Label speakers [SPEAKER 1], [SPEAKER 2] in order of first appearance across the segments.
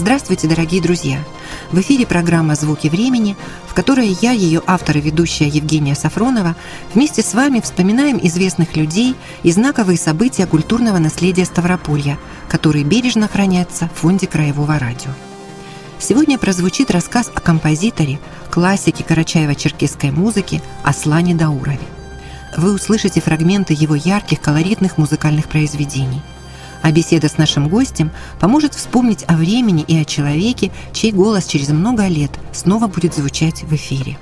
[SPEAKER 1] Здравствуйте, дорогие друзья! В эфире программа «Звуки времени», в которой я, ее автор и ведущая Евгения Сафронова, вместе с вами вспоминаем известных людей и знаковые события культурного наследия Ставрополья, которые бережно хранятся в фонде Краевого радио. Сегодня прозвучит рассказ о композиторе, классике карачаево-черкесской музыки Аслане Даурове. Вы услышите фрагменты его ярких, колоритных музыкальных произведений – а беседа с нашим гостем поможет вспомнить о времени и о человеке, чей голос через много лет снова будет звучать в эфире.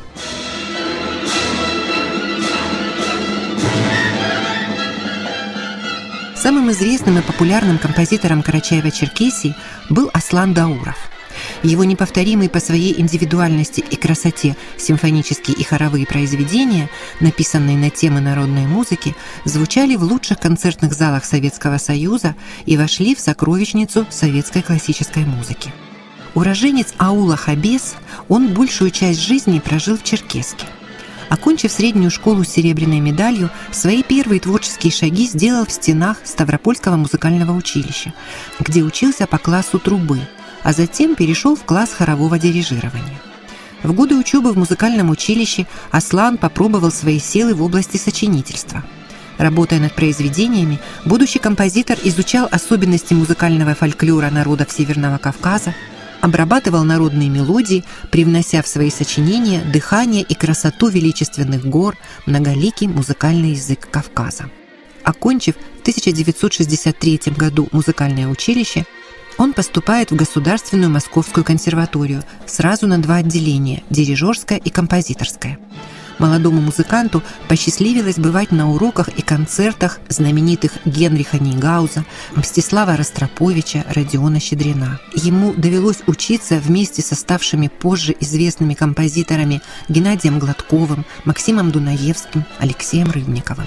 [SPEAKER 1] Самым известным и популярным композитором Карачаева-Черкесии был Аслан Дауров – его неповторимые по своей индивидуальности и красоте симфонические и хоровые произведения, написанные на темы народной музыки, звучали в лучших концертных залах Советского Союза и вошли в сокровищницу советской классической музыки. Уроженец аула Хабес, он большую часть жизни прожил в Черкеске. Окончив среднюю школу с серебряной медалью, свои первые творческие шаги сделал в стенах Ставропольского музыкального училища, где учился по классу трубы – а затем перешел в класс хорового дирижирования. В годы учебы в музыкальном училище Аслан попробовал свои силы в области сочинительства. Работая над произведениями, будущий композитор изучал особенности музыкального фольклора народов Северного Кавказа, обрабатывал народные мелодии, привнося в свои сочинения дыхание и красоту величественных гор, многоликий музыкальный язык Кавказа. Окончив в 1963 году музыкальное училище, он поступает в Государственную Московскую консерваторию сразу на два отделения – дирижерское и композиторское. Молодому музыканту посчастливилось бывать на уроках и концертах знаменитых Генриха Нейгауза, Мстислава Ростроповича, Родиона Щедрина. Ему довелось учиться вместе со ставшими позже известными композиторами Геннадием Гладковым, Максимом Дунаевским, Алексеем Рыбниковым.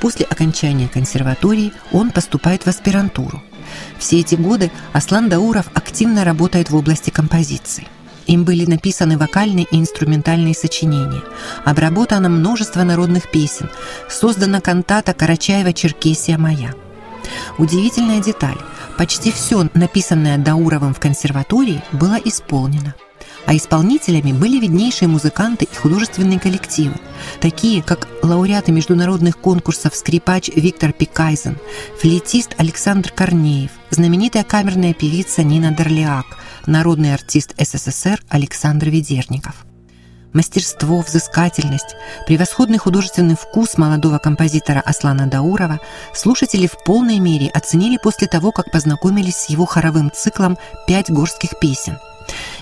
[SPEAKER 1] После окончания консерватории он поступает в аспирантуру – все эти годы Аслан Дауров активно работает в области композиции. Им были написаны вокальные и инструментальные сочинения, обработано множество народных песен, создана кантата Карачаева-Черкесия моя. Удивительная деталь. Почти все, написанное Дауровым в консерватории, было исполнено – а исполнителями были виднейшие музыканты и художественные коллективы, такие как лауреаты международных конкурсов скрипач Виктор Пикайзен, флейтист Александр Корнеев, знаменитая камерная певица Нина Дорлиак, народный артист СССР Александр Ведерников. Мастерство, взыскательность, превосходный художественный вкус молодого композитора Аслана Даурова слушатели в полной мере оценили после того, как познакомились с его хоровым циклом «Пять горских песен»,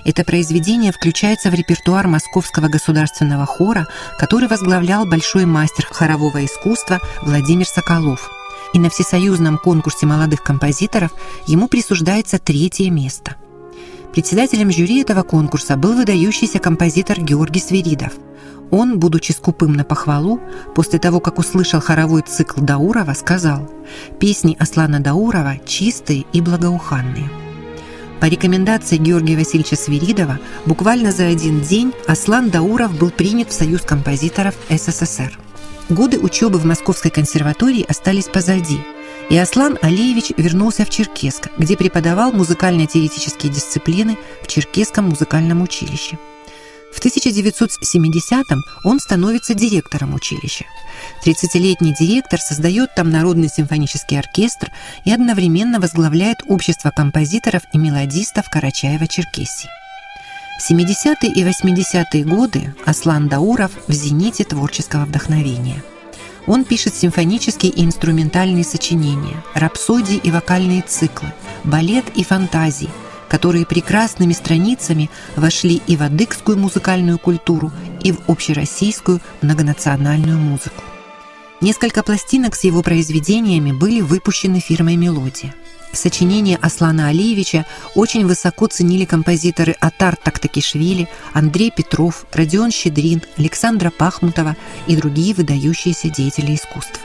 [SPEAKER 1] это произведение включается в репертуар Московского государственного хора, который возглавлял большой мастер хорового искусства Владимир Соколов. И на всесоюзном конкурсе молодых композиторов ему присуждается третье место. Председателем жюри этого конкурса был выдающийся композитор Георгий Свиридов. Он, будучи скупым на похвалу, после того, как услышал хоровой цикл Даурова, сказал «Песни Аслана Даурова чистые и благоуханные». По рекомендации Георгия Васильевича Свиридова, буквально за один день Аслан Дауров был принят в Союз композиторов СССР. Годы учебы в Московской консерватории остались позади, и Аслан Алиевич вернулся в Черкесск, где преподавал музыкально-теоретические дисциплины в Черкесском музыкальном училище. В 1970-м он становится директором училища. 30-летний директор создает там Народный симфонический оркестр и одновременно возглавляет общество композиторов и мелодистов Карачаева-Черкесии. 70-е и 80-е годы Аслан Дауров в зените творческого вдохновения. Он пишет симфонические и инструментальные сочинения, рапсодии и вокальные циклы, балет и фантазии, которые прекрасными страницами вошли и в адыгскую музыкальную культуру, и в общероссийскую многонациональную музыку. Несколько пластинок с его произведениями были выпущены фирмой «Мелодия». Сочинения Аслана Алиевича очень высоко ценили композиторы Атар Тактакишвили, Андрей Петров, Родион Щедрин, Александра Пахмутова и другие выдающиеся деятели искусств.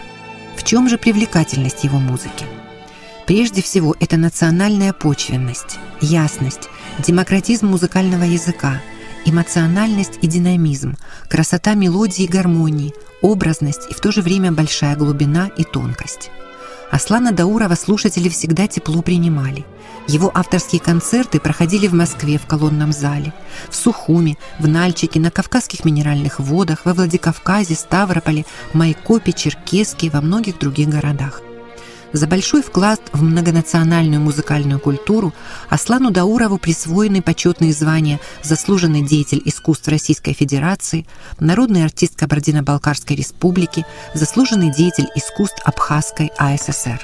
[SPEAKER 1] В чем же привлекательность его музыки? Прежде всего, это национальная почвенность, ясность, демократизм музыкального языка – эмоциональность и динамизм, красота мелодии и гармонии, образность и в то же время большая глубина и тонкость. Аслана Даурова слушатели всегда тепло принимали. Его авторские концерты проходили в Москве в колонном зале, в Сухуми, в Нальчике, на Кавказских минеральных водах, во Владикавказе, Ставрополе, Майкопе, Черкеске и во многих других городах. За большой вклад в многонациональную музыкальную культуру Аслану Даурову присвоены почетные звания «Заслуженный деятель искусств Российской Федерации», «Народный артист Кабардино-Балкарской Республики», «Заслуженный деятель искусств Абхазской АССР».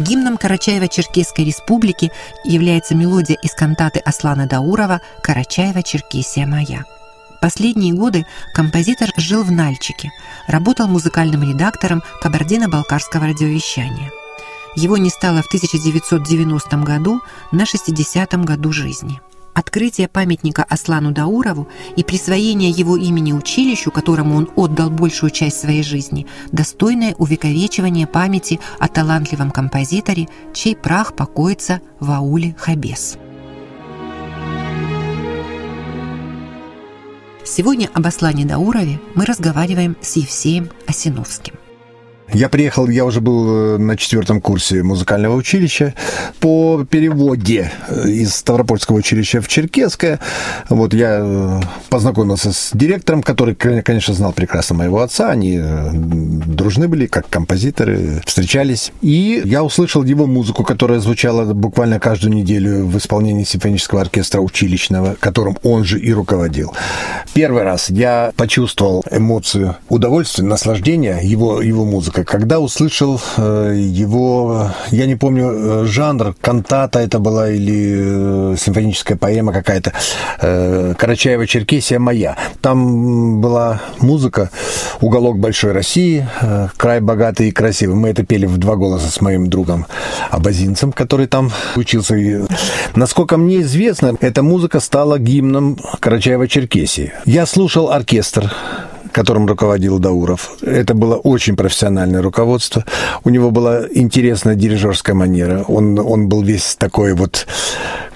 [SPEAKER 1] Гимном Карачаево-Черкесской Республики является мелодия из кантаты Аслана Даурова «Карачаево-Черкесия моя». Последние годы композитор жил в Нальчике, работал музыкальным редактором Кабардино-Балкарского радиовещания. Его не стало в 1990 году на 60-м году жизни. Открытие памятника Аслану Даурову и присвоение его имени училищу, которому он отдал большую часть своей жизни, достойное увековечивание памяти о талантливом композиторе, чей прах покоится в ауле Хабес. Сегодня об Аслане Даурове мы разговариваем с Евсеем Осиновским.
[SPEAKER 2] Я приехал, я уже был э, на четвертом курсе музыкального училища по переводе э, из Ставропольского училища в Черкесское. Вот я э, познакомился с директором, который, конечно, знал прекрасно моего отца. Они дружны были, как композиторы, встречались. И я услышал его музыку, которая звучала буквально каждую неделю в исполнении симфонического оркестра училищного, которым он же и руководил. Первый раз я почувствовал эмоцию удовольствия, наслаждения его, его когда услышал э, его, я не помню э, жанр, кантата это была или э, симфоническая поэма какая-то, Карачаева-Черкесия моя. Там была музыка «Уголок большой России», «Край богатый и красивый». Мы это пели в два голоса с моим другом Абазинцем, который там учился. Насколько мне известно, эта музыка стала гимном Карачаева-Черкесии. Я слушал оркестр которым руководил Дауров. Это было очень профессиональное руководство. У него была интересная дирижерская манера. Он, он был весь такой вот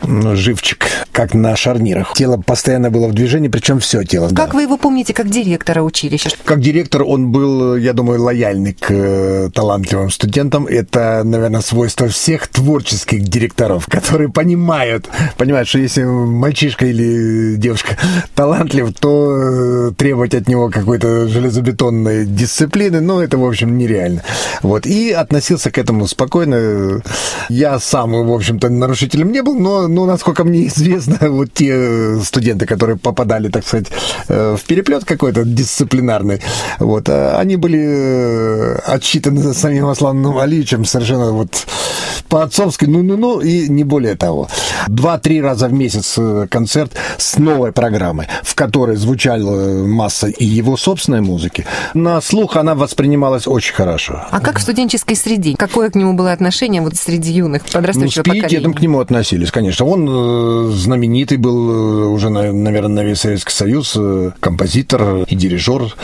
[SPEAKER 2] ну, живчик, как на шарнирах. Тело постоянно было в движении, причем все тело.
[SPEAKER 1] Как да. вы его помните как директора училища?
[SPEAKER 2] Как директор он был, я думаю, лояльный к э, талантливым студентам. Это, наверное, свойство всех творческих директоров, которые понимают, понимают, что если мальчишка или девушка талантлив, то э, требовать от него какой-то железобетонной дисциплины, ну, это, в общем, нереально. Вот. И относился к этому спокойно. Я сам, в общем-то, нарушителем не был, но ну, насколько мне известно, вот те студенты, которые попадали, так сказать, э, в переплет какой-то дисциплинарный, вот, а они были э, отсчитаны самим Асланом Алиевичем совершенно вот по-отцовски, ну-ну-ну, и не более того. Два-три раза в месяц э, концерт с новой программой, в которой звучала масса и его собственной музыки. На слух она воспринималась очень хорошо.
[SPEAKER 1] А как в студенческой среде? Какое к нему было отношение вот среди юных, подрастающего ну, с поколения?
[SPEAKER 2] к нему относились, конечно. Он э, знаменитый был э, уже, наверное, на весь Советский Союз, композитор и дирижер.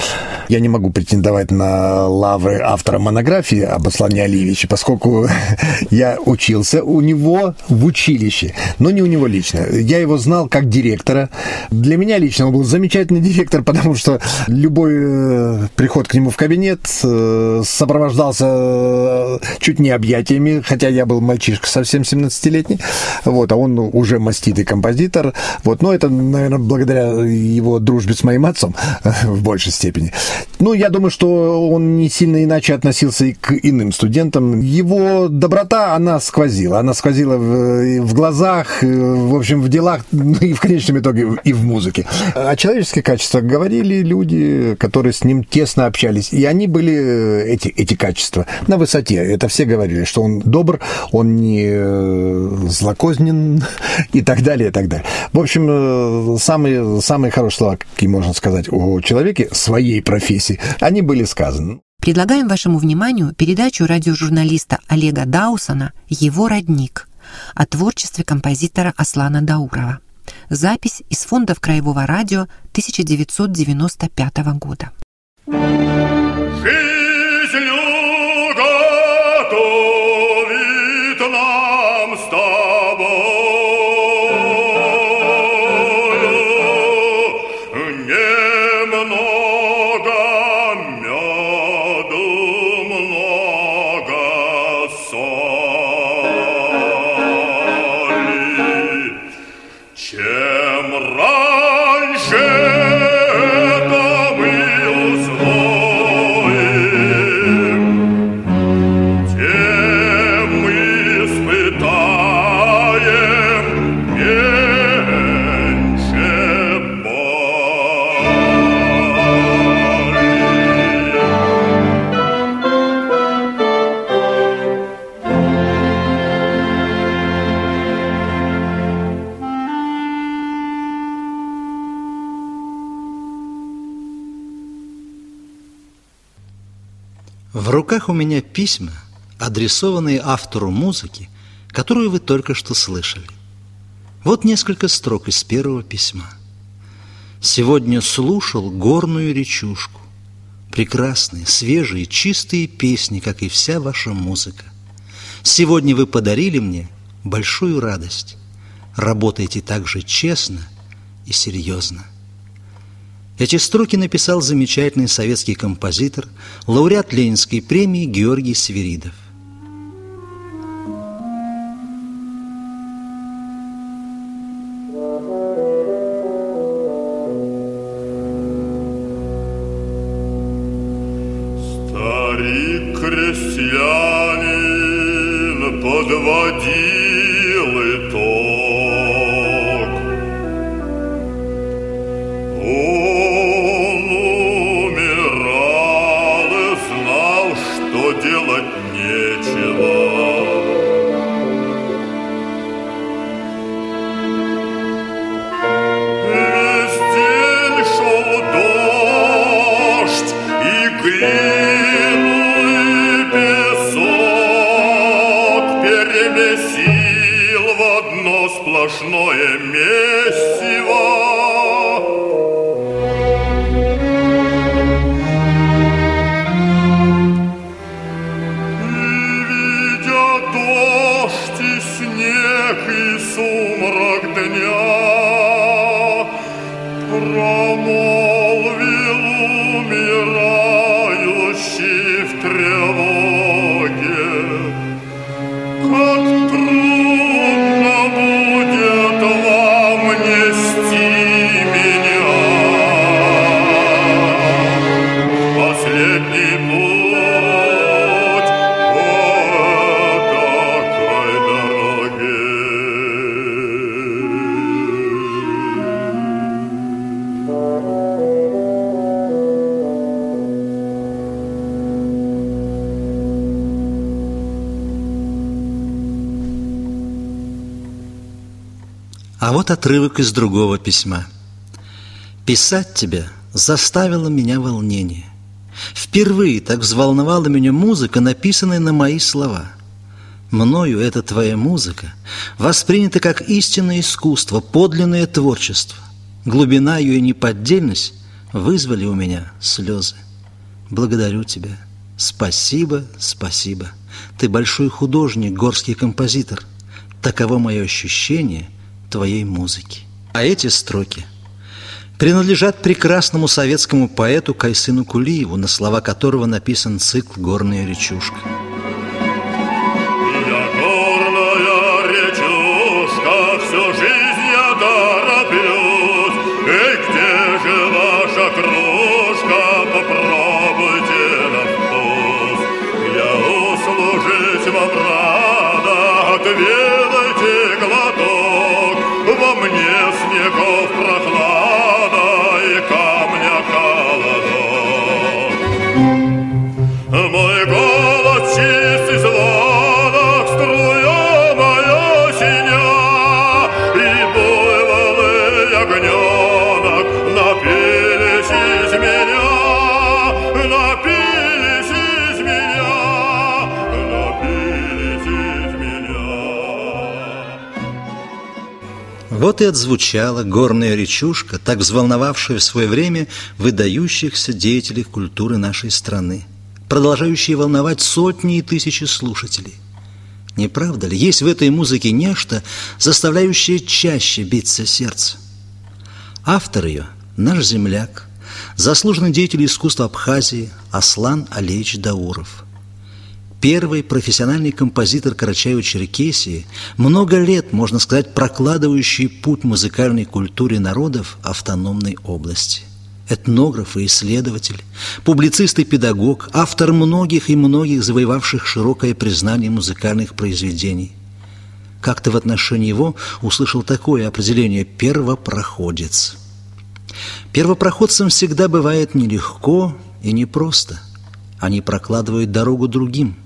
[SPEAKER 2] Я не могу претендовать на лавры автора монографии об Аслане Алиевиче, поскольку я учился у него в училище, но не у него лично. Я его знал как директора. Для меня лично он был замечательный директор, потому что любой э, приход к нему в кабинет э, сопровождался э, чуть не объятиями, хотя я был мальчишка совсем 17-летний, вот, а он уже маститый композитор, вот, но это, наверное, благодаря его дружбе с моим отцом в большей степени. Ну, я думаю, что он не сильно иначе относился и к иным студентам. Его доброта, она сквозила. Она сквозила в, в глазах, в общем, в делах, ну и в конечном итоге и в музыке. О человеческих качествах говорили люди, которые с ним тесно общались. И они были, э, эти, эти качества, на высоте. Это все говорили, что он добр, он не э, злокознен и так далее, и так далее. В общем, э, самые, самые хорошие слова, какие можно сказать о человеке своей профессии, они были сказаны.
[SPEAKER 1] Предлагаем вашему вниманию передачу радиожурналиста Олега Даусона «Его родник» о творчестве композитора Аслана Даурова. Запись из фондов Краевого радио 1995 года.
[SPEAKER 3] В у меня письма, адресованные автору музыки, которую вы только что слышали. Вот несколько строк из первого письма. «Сегодня слушал горную речушку. Прекрасные, свежие, чистые песни, как и вся ваша музыка. Сегодня вы подарили мне большую радость. Работайте так же честно и серьезно. Эти строки написал замечательный советский композитор, лауреат Ленинской премии Георгий Свиридов.
[SPEAKER 4] И
[SPEAKER 3] вот отрывок из другого письма. «Писать тебя заставило меня волнение. Впервые так взволновала меня музыка, написанная на мои слова. Мною эта твоя музыка воспринята как истинное искусство, подлинное творчество. Глубина ее и неподдельность вызвали у меня слезы. Благодарю тебя. Спасибо, спасибо. Ты большой художник, горский композитор. Таково мое ощущение твоей музыки. А эти строки принадлежат прекрасному советскому поэту Кайсыну Кулиеву, на слова которого написан цикл «Горная речушка». Вот и отзвучала горная речушка, так взволновавшая в свое время выдающихся деятелей культуры нашей страны, продолжающая волновать сотни и тысячи слушателей. Не правда ли, есть в этой музыке нечто, заставляющее чаще биться сердце? Автор ее – наш земляк, заслуженный деятель искусства Абхазии Аслан Алеевич Дауров – Первый профессиональный композитор Карачаева-Черкесии, много лет, можно сказать, прокладывающий путь музыкальной культуре народов автономной области. Этнограф и исследователь, публицист и педагог, автор многих и многих завоевавших широкое признание музыкальных произведений. Как-то в отношении его услышал такое определение «первопроходец». Первопроходцам всегда бывает нелегко и непросто. Они прокладывают дорогу другим –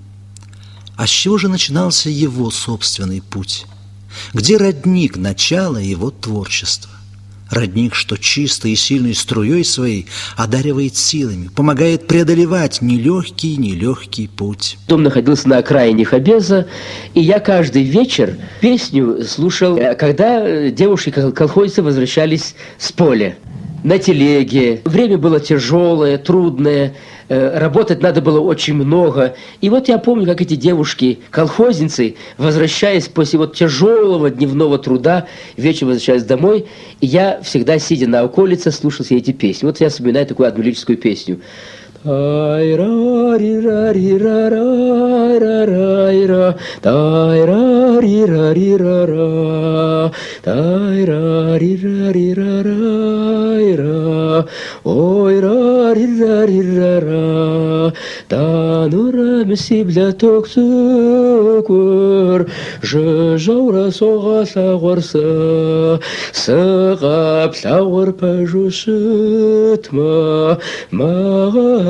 [SPEAKER 3] а с чего же начинался его собственный путь? Где родник начала его творчества? Родник, что чисто и сильной струей своей одаривает силами, помогает преодолевать нелегкий, нелегкий путь.
[SPEAKER 5] Дом находился на окраине Хабеза, и я каждый вечер песню слушал, э, когда девушки-колхозцы возвращались с поля на телеге. Время было тяжелое, трудное, э, работать надо было очень много. И вот я помню, как эти девушки, колхозницы, возвращаясь после вот тяжелого дневного труда, вечером возвращаясь домой, я всегда, сидя на околице, слушал все эти песни. Вот я вспоминаю такую одну лирическую песню – Ай ра ри ра ри ра ра ра ра ра тай ра ри ра ри ра ра тай ра ри ра ри ра ра ра ой ра ри ра ри ра ра танура месибля ток сукур же жаура соға сағырса сығап лауыр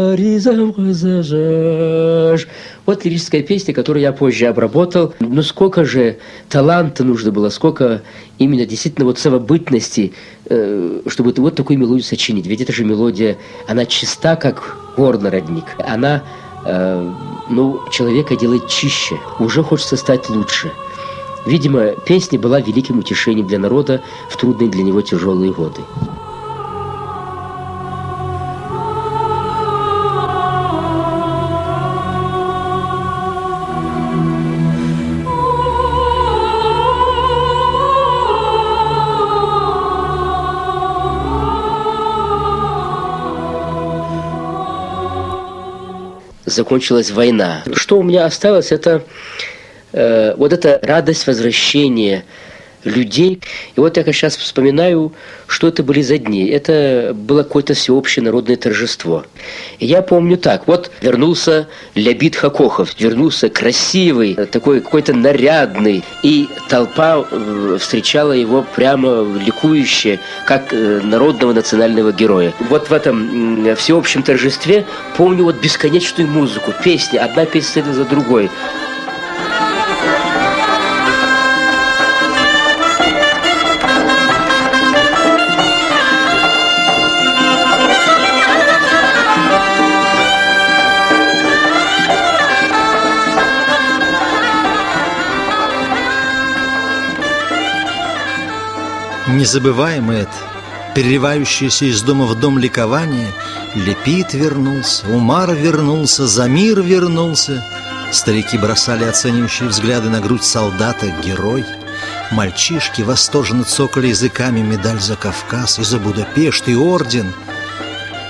[SPEAKER 5] пажушытма маған вот лирическая песня, которую я позже обработал. Ну сколько же таланта нужно было, сколько именно действительно вот самобытности, э, чтобы вот такую мелодию сочинить. Ведь это же мелодия, она чиста, как горный родник. Она, э, ну, человека делает чище. Уже хочется стать лучше. Видимо, песня была великим утешением для народа в трудные для него тяжелые годы. Закончилась война. Что у меня осталось, это э, вот эта радость возвращения людей. И вот я сейчас вспоминаю, что это были за дни. Это было какое-то всеобщее народное торжество. И я помню так. Вот вернулся Лябит Хакохов, вернулся красивый, такой какой-то нарядный. И толпа э, встречала его прямо ликующе, как э, народного национального героя. Вот в этом всеобщем торжестве помню вот бесконечную музыку, песни, одна песня за другой.
[SPEAKER 3] Незабываемое это, переливающееся из дома в дом ликование, Лепит вернулся, Умар вернулся, Замир вернулся. Старики бросали оценивающие взгляды на грудь солдата, герой. Мальчишки восторженно цокали языками медаль за Кавказ и за Будапешт и орден.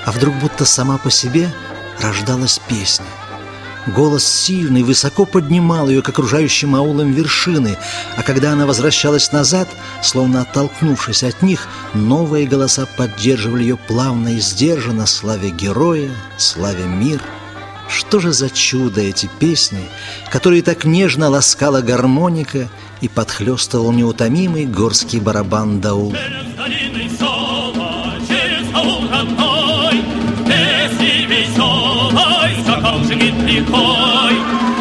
[SPEAKER 3] А вдруг будто сама по себе рождалась песня — Голос сильный, высоко поднимал ее к окружающим аулам вершины, а когда она возвращалась назад, словно оттолкнувшись от них, новые голоса поддерживали ее плавно и сдержанно, славя героя, славя мир. Что же за чудо эти песни, которые так нежно ласкала гармоника и подхлестывал неутомимый горский барабан Даул.
[SPEAKER 6] 离开。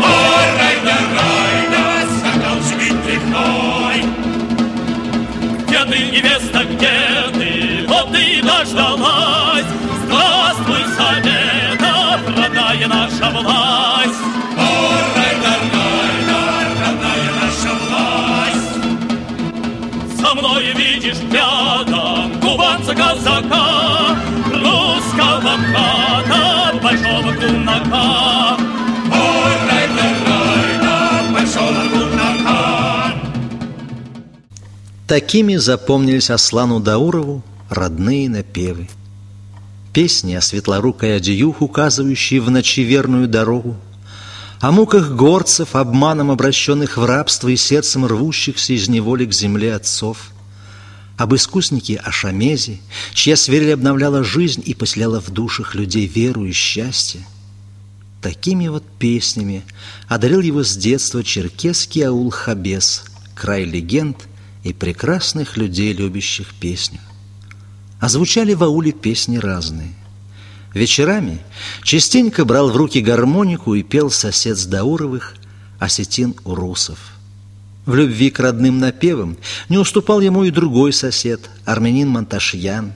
[SPEAKER 3] Такими запомнились Аслану Даурову родные напевы. Песни о светлорукой одеюх, указывающие в ночи верную дорогу, о муках горцев, обманом обращенных в рабство и сердцем рвущихся из неволи к земле отцов – об искуснике Ашамезе, чья свирель обновляла жизнь и поселяла в душах людей веру и счастье. Такими вот песнями одарил его с детства черкесский аул Хабес, край легенд и прекрасных людей, любящих песню. А звучали в ауле песни разные. Вечерами частенько брал в руки гармонику и пел сосед с Дауровых, осетин Урусов – В любви к родным напевам не уступал ему и другой сосед, армянин Монташьян.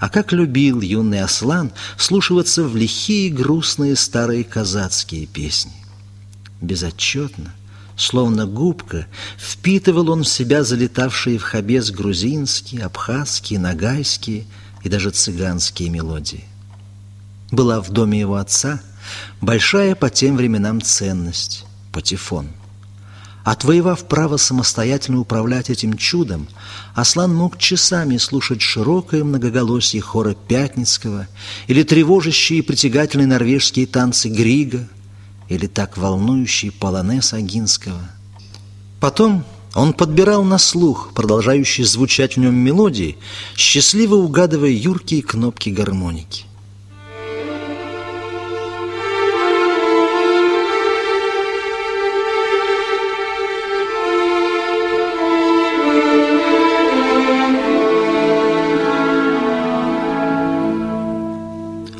[SPEAKER 3] А как любил юный Аслан слушаться в лихие грустные старые казацкие песни. Безотчетно, словно губка, впитывал он в себя залетавшие в хабес грузинские, абхазские, нагайские и даже цыганские мелодии. Была в доме его отца большая по тем временам ценность – патефон – Отвоевав право самостоятельно управлять этим чудом, Аслан мог часами слушать широкое многоголосие хора Пятницкого или тревожащие и притягательные норвежские танцы Грига или так волнующий полонез Агинского. Потом он подбирал на слух, продолжающие звучать в нем мелодии, счастливо угадывая юркие кнопки гармоники.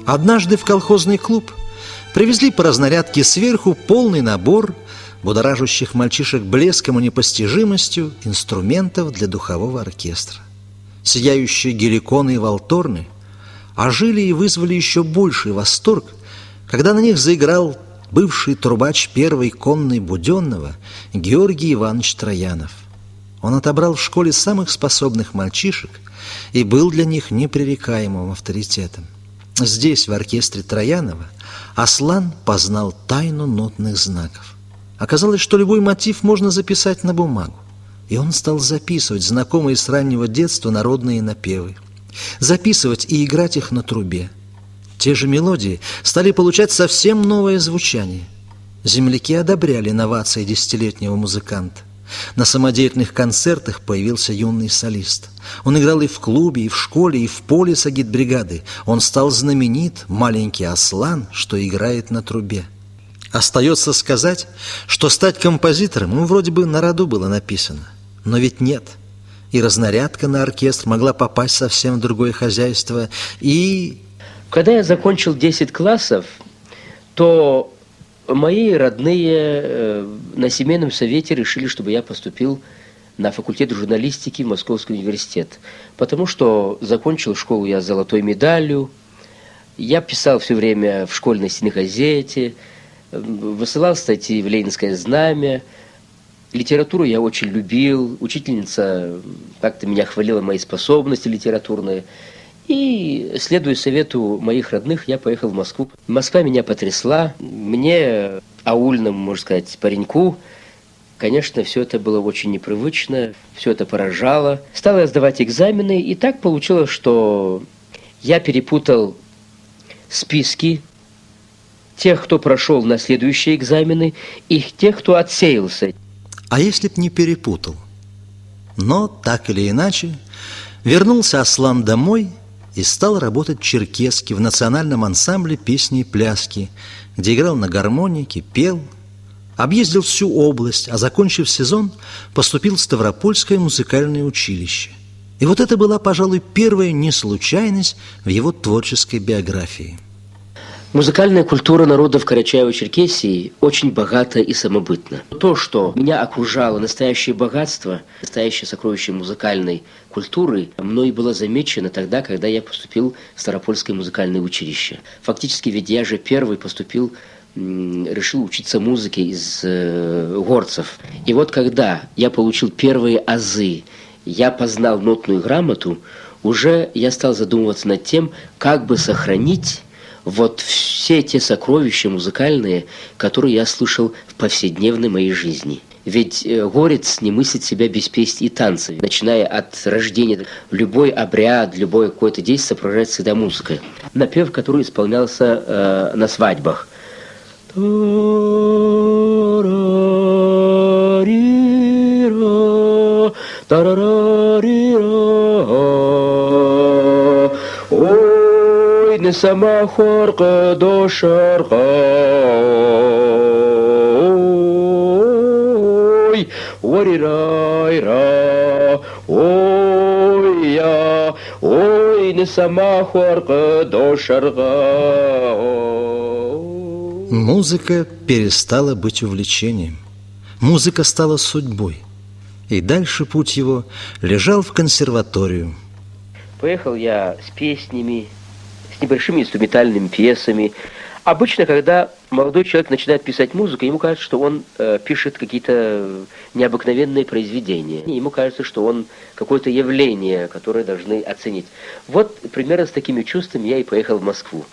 [SPEAKER 3] Однажды в колхозный клуб привезли по разнарядке сверху полный набор будоражащих мальчишек блеском и непостижимостью инструментов для духового оркестра. Сияющие геликоны и волторны ожили и вызвали еще больший восторг, когда на них заиграл бывший трубач первой конной Буденного Георгий Иванович Троянов. Он отобрал в школе самых способных мальчишек и был для них непререкаемым авторитетом. Здесь, в оркестре Троянова, Аслан познал тайну нотных знаков. Оказалось, что любой мотив можно записать на бумагу. И он стал записывать знакомые с раннего детства народные напевы. Записывать и играть их на трубе. Те же мелодии стали получать совсем новое звучание. Земляки одобряли новации десятилетнего музыканта. На самодеятельных концертах появился юный солист. Он играл и в клубе, и в школе, и в поле с агитбригады. Он стал знаменит, маленький Аслан, что играет на трубе. Остается сказать, что стать композитором, ну, вроде бы на роду было написано. Но ведь нет. И разнарядка на оркестр могла попасть совсем в другое хозяйство, и...
[SPEAKER 5] Когда я закончил 10 классов, то Мои родные э, на семейном совете решили, чтобы я поступил на факультет журналистики в Московский университет. Потому что закончил школу я с золотой медалью. Я писал все время в школьной стене газете, высылал статьи в Ленинское знамя. Литературу я очень любил. Учительница как-то меня хвалила мои способности литературные. И, следуя совету моих родных, я поехал в Москву. Москва меня потрясла. Мне, аульному, можно сказать, пареньку, конечно, все это было очень непривычно, все это поражало. Стал я сдавать экзамены, и так получилось, что я перепутал списки тех, кто прошел на следующие экзамены, и тех, кто отсеялся.
[SPEAKER 3] А если б не перепутал? Но, так или иначе, вернулся Аслан домой – и стал работать в Черкеске в национальном ансамбле песни и пляски, где играл на гармонике, пел, объездил всю область, а закончив сезон, поступил в Ставропольское музыкальное училище. И вот это была, пожалуй, первая неслучайность в его творческой биографии –
[SPEAKER 5] Музыкальная культура народов Карачаева-Черкесии очень богата и самобытна. То, что меня окружало настоящее богатство, настоящее сокровище музыкальной культуры, мной было замечено тогда, когда я поступил в Старопольское музыкальное училище. Фактически, ведь я же первый поступил решил учиться музыке из э, горцев. И вот когда я получил первые азы, я познал нотную грамоту, уже я стал задумываться над тем, как бы сохранить вот все те сокровища музыкальные, которые я слышал в повседневной моей жизни. Ведь э, горец не мыслит себя без песни и танца. Начиная от рождения, любой обряд, любое какое-то действие сопровождается всегда музыкой. Напев, который исполнялся э, на свадьбах. сама до шарка. Ой, ори рай ой я, ой не сама до шарка.
[SPEAKER 3] Музыка перестала быть увлечением. Музыка стала судьбой. И дальше путь его лежал в консерваторию.
[SPEAKER 5] Поехал я с песнями, небольшими инструментальными пьесами. Обычно, когда молодой человек начинает писать музыку, ему кажется, что он э, пишет какие-то необыкновенные произведения. Ему кажется, что он какое-то явление, которое должны оценить. Вот примерно с такими чувствами я и поехал в Москву.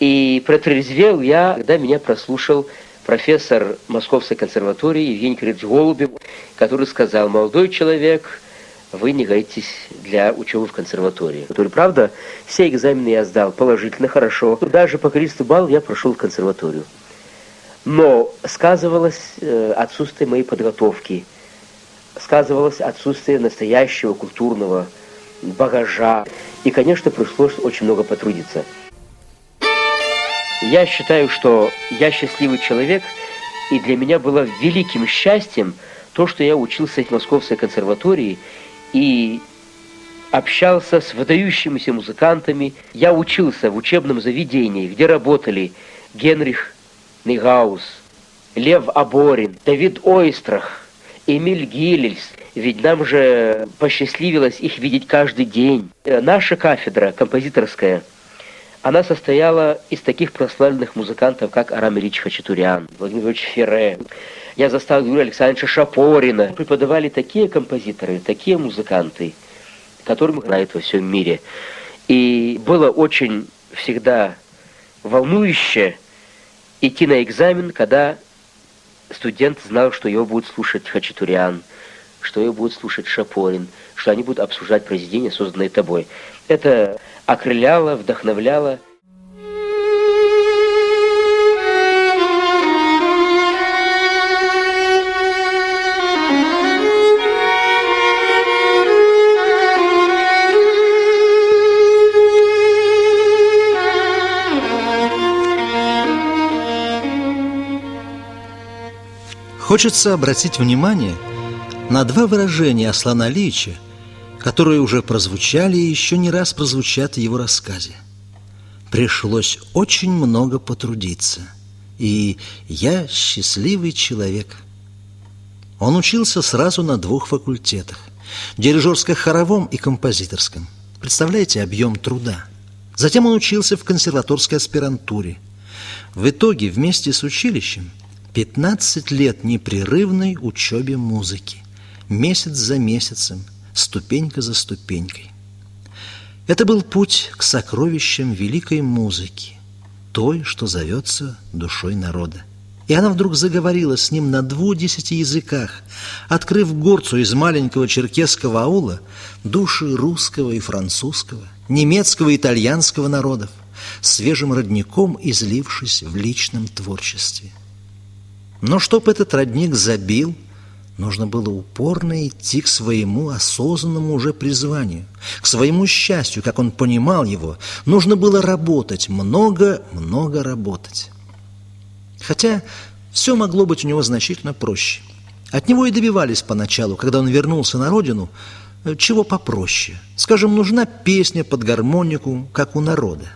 [SPEAKER 5] И протрезвел я, когда меня прослушал профессор Московской консерватории Евгений Кириллович Голубев, который сказал, молодой человек, вы не годитесь для учебы в консерватории. Который, правда, все экзамены я сдал положительно, хорошо. Даже по количеству баллов я прошел в консерваторию. Но сказывалось э, отсутствие моей подготовки, сказывалось отсутствие настоящего культурного багажа. И, конечно, пришлось очень много потрудиться. Я считаю, что я счастливый человек, и для меня было великим счастьем то, что я учился в Московской консерватории и общался с выдающимися музыкантами. Я учился в учебном заведении, где работали Генрих Нигаус, Лев Аборин, Давид Ойстрах, Эмиль Гиллельс. Ведь нам же посчастливилось их видеть каждый день. Э, наша кафедра композиторская – она состояла из таких прославленных музыкантов, как Арам Ильич Хачатурян, Владимир Ильич Ферре. Я застал Юрия Александровича Шапорина. Преподавали такие композиторы, такие музыканты, которым знают во всем мире. И было очень всегда волнующе идти на экзамен, когда студент знал, что его будет слушать Хачатурян, что его будет слушать Шапорин, что они будут обсуждать произведения, созданные тобой. Это окрыляло, вдохновляло.
[SPEAKER 3] Хочется обратить внимание на два выражения Аслана Алиевича, которые уже прозвучали и еще не раз прозвучат в его рассказе. Пришлось очень много потрудиться, и я счастливый человек. Он учился сразу на двух факультетах – дирижерско-хоровом и композиторском. Представляете объем труда? Затем он учился в консерваторской аспирантуре. В итоге вместе с училищем 15 лет непрерывной учебе музыки, месяц за месяцем – ступенька за ступенькой. Это был путь к сокровищам великой музыки, той, что зовется душой народа. И она вдруг заговорила с ним на двух десяти языках, открыв горцу из маленького черкесского аула души русского и французского, немецкого и итальянского народов, свежим родником излившись в личном творчестве. Но чтоб этот родник забил – Нужно было упорно идти к своему осознанному уже призванию, к своему счастью, как он понимал его. Нужно было работать, много-много работать. Хотя все могло быть у него значительно проще. От него и добивались поначалу, когда он вернулся на родину, чего попроще. Скажем, нужна песня под гармонику, как у народа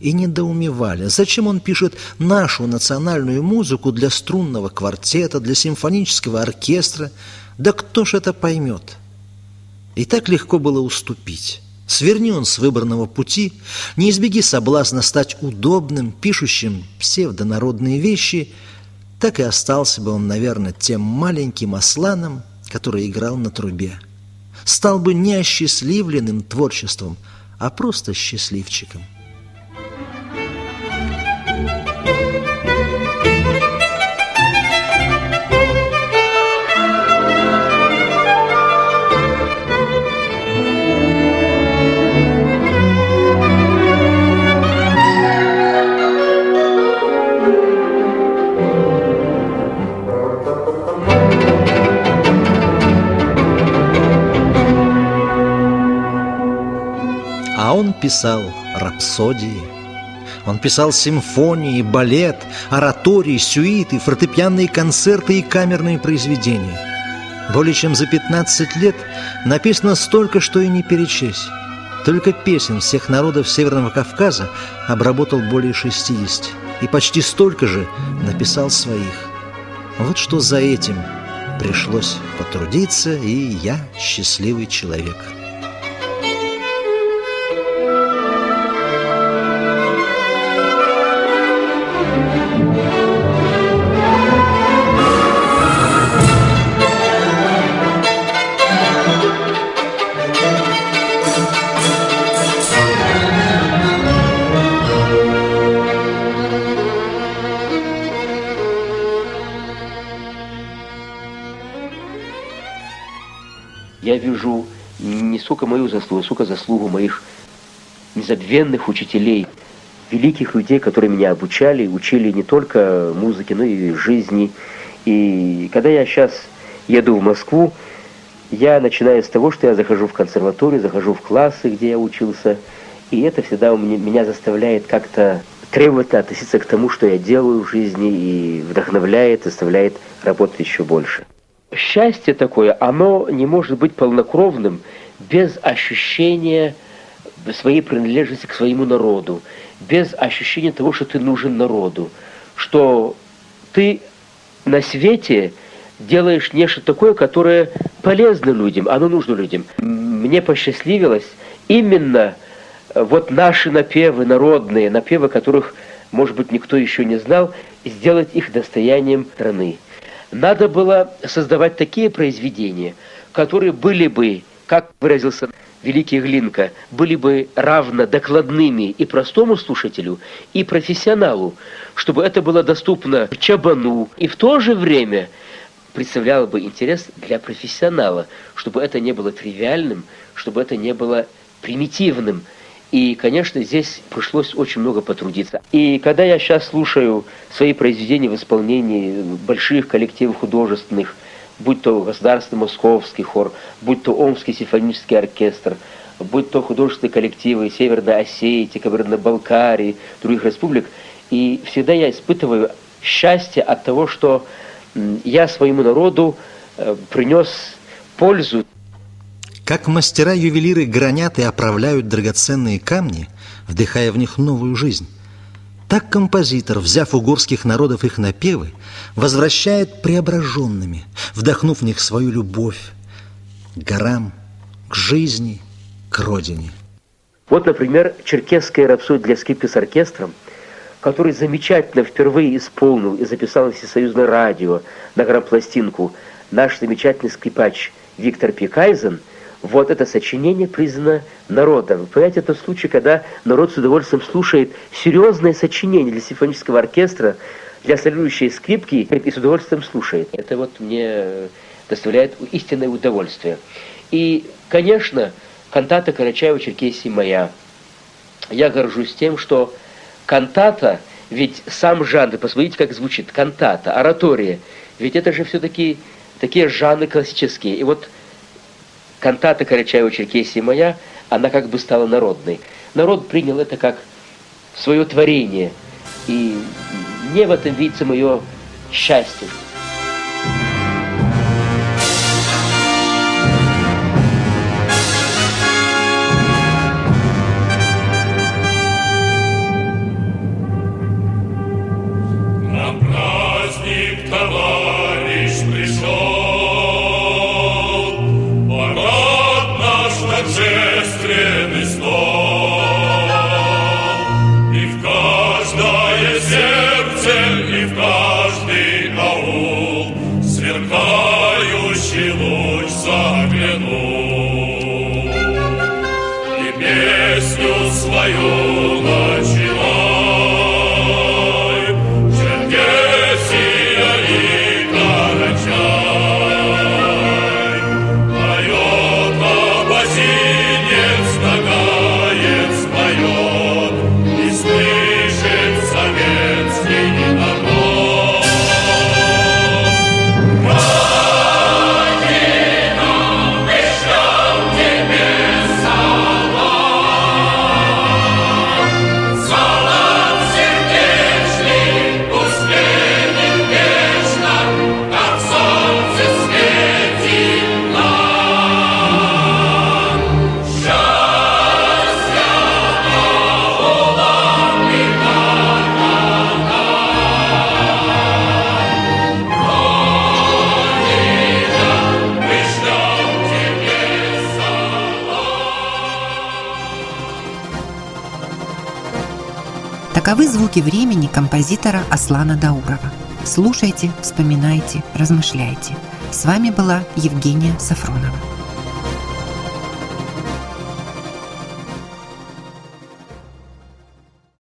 [SPEAKER 3] и недоумевали, зачем он пишет нашу национальную музыку для струнного квартета, для симфонического оркестра, да кто ж это поймет? И так легко было уступить. Сверни он с выбранного пути, не избеги соблазна стать удобным, пишущим псевдонародные вещи, так и остался бы он, наверное, тем маленьким асланом, который играл на трубе. Стал бы не осчастливленным творчеством, а просто счастливчиком. Он писал рапсодии, он писал симфонии, балет, оратории, сюиты, фортепианные концерты и камерные произведения. Более чем за 15 лет написано столько, что и не перечесть. Только песен всех народов Северного Кавказа обработал более 60, и почти столько же написал своих. Вот что за этим пришлось потрудиться, и я счастливый человек.
[SPEAKER 5] Мою заслугу, сколько заслугу моих незабвенных учителей, великих людей, которые меня обучали, учили не только музыке, но и жизни. И когда я сейчас еду в Москву, я начинаю с того, что я захожу в консерваторию, захожу в классы, где я учился, и это всегда меня, меня заставляет как-то требовательно относиться к тому, что я делаю в жизни, и вдохновляет, заставляет работать еще больше. Счастье такое, оно не может быть полнокровным без ощущения своей принадлежности к своему народу, без ощущения того, что ты нужен народу, что ты на свете делаешь нечто такое, которое полезно людям, оно нужно людям. Мне посчастливилось именно вот наши напевы народные, напевы, которых, может быть, никто еще не знал, сделать их достоянием страны. Надо было создавать такие произведения, которые были бы, как выразился великий Глинка, были бы равно докладными и простому слушателю, и профессионалу, чтобы это было доступно чабану, и в то же время представляло бы интерес для профессионала, чтобы это не было тривиальным, чтобы это не было примитивным, и, конечно, здесь пришлось очень много потрудиться. И когда я сейчас слушаю свои произведения в исполнении больших коллективов художественных, будь то Государственный Московский хор, будь то Омский симфонический оркестр, будь то художественные коллективы Северной Осетии, Кабардино-Балкарии, других республик, и всегда я испытываю счастье от того, что я своему народу э, принес пользу.
[SPEAKER 3] Как мастера-ювелиры гранят и оправляют драгоценные камни, вдыхая в них новую жизнь, так композитор, взяв у горских народов их напевы, возвращает преображенными, вдохнув в них свою любовь к горам, к жизни, к родине.
[SPEAKER 5] Вот, например, черкесская рапсодия для скрипки с оркестром, который замечательно впервые исполнил и записал на всесоюзное радио на грампластинку наш замечательный скрипач Виктор Пикайзен – вот это сочинение признано народом. Вы понимаете, это случай, когда народ с удовольствием слушает серьезное сочинение для симфонического оркестра, для солирующей скрипки и с удовольствием слушает. Это вот мне доставляет истинное удовольствие. И, конечно, кантата Карачаева-Черкесии моя. Я горжусь тем, что кантата, ведь сам жанр, посмотрите, как звучит, кантата, оратория, ведь это же все-таки такие жанры классические. И вот кантата Карачаева-Черкесии моя, она как бы стала народной. Народ принял это как свое творение. И мне в этом видится мое счастье.
[SPEAKER 1] Звуки времени композитора Аслана Даурова. Слушайте, вспоминайте, размышляйте. С вами была Евгения Сафронова.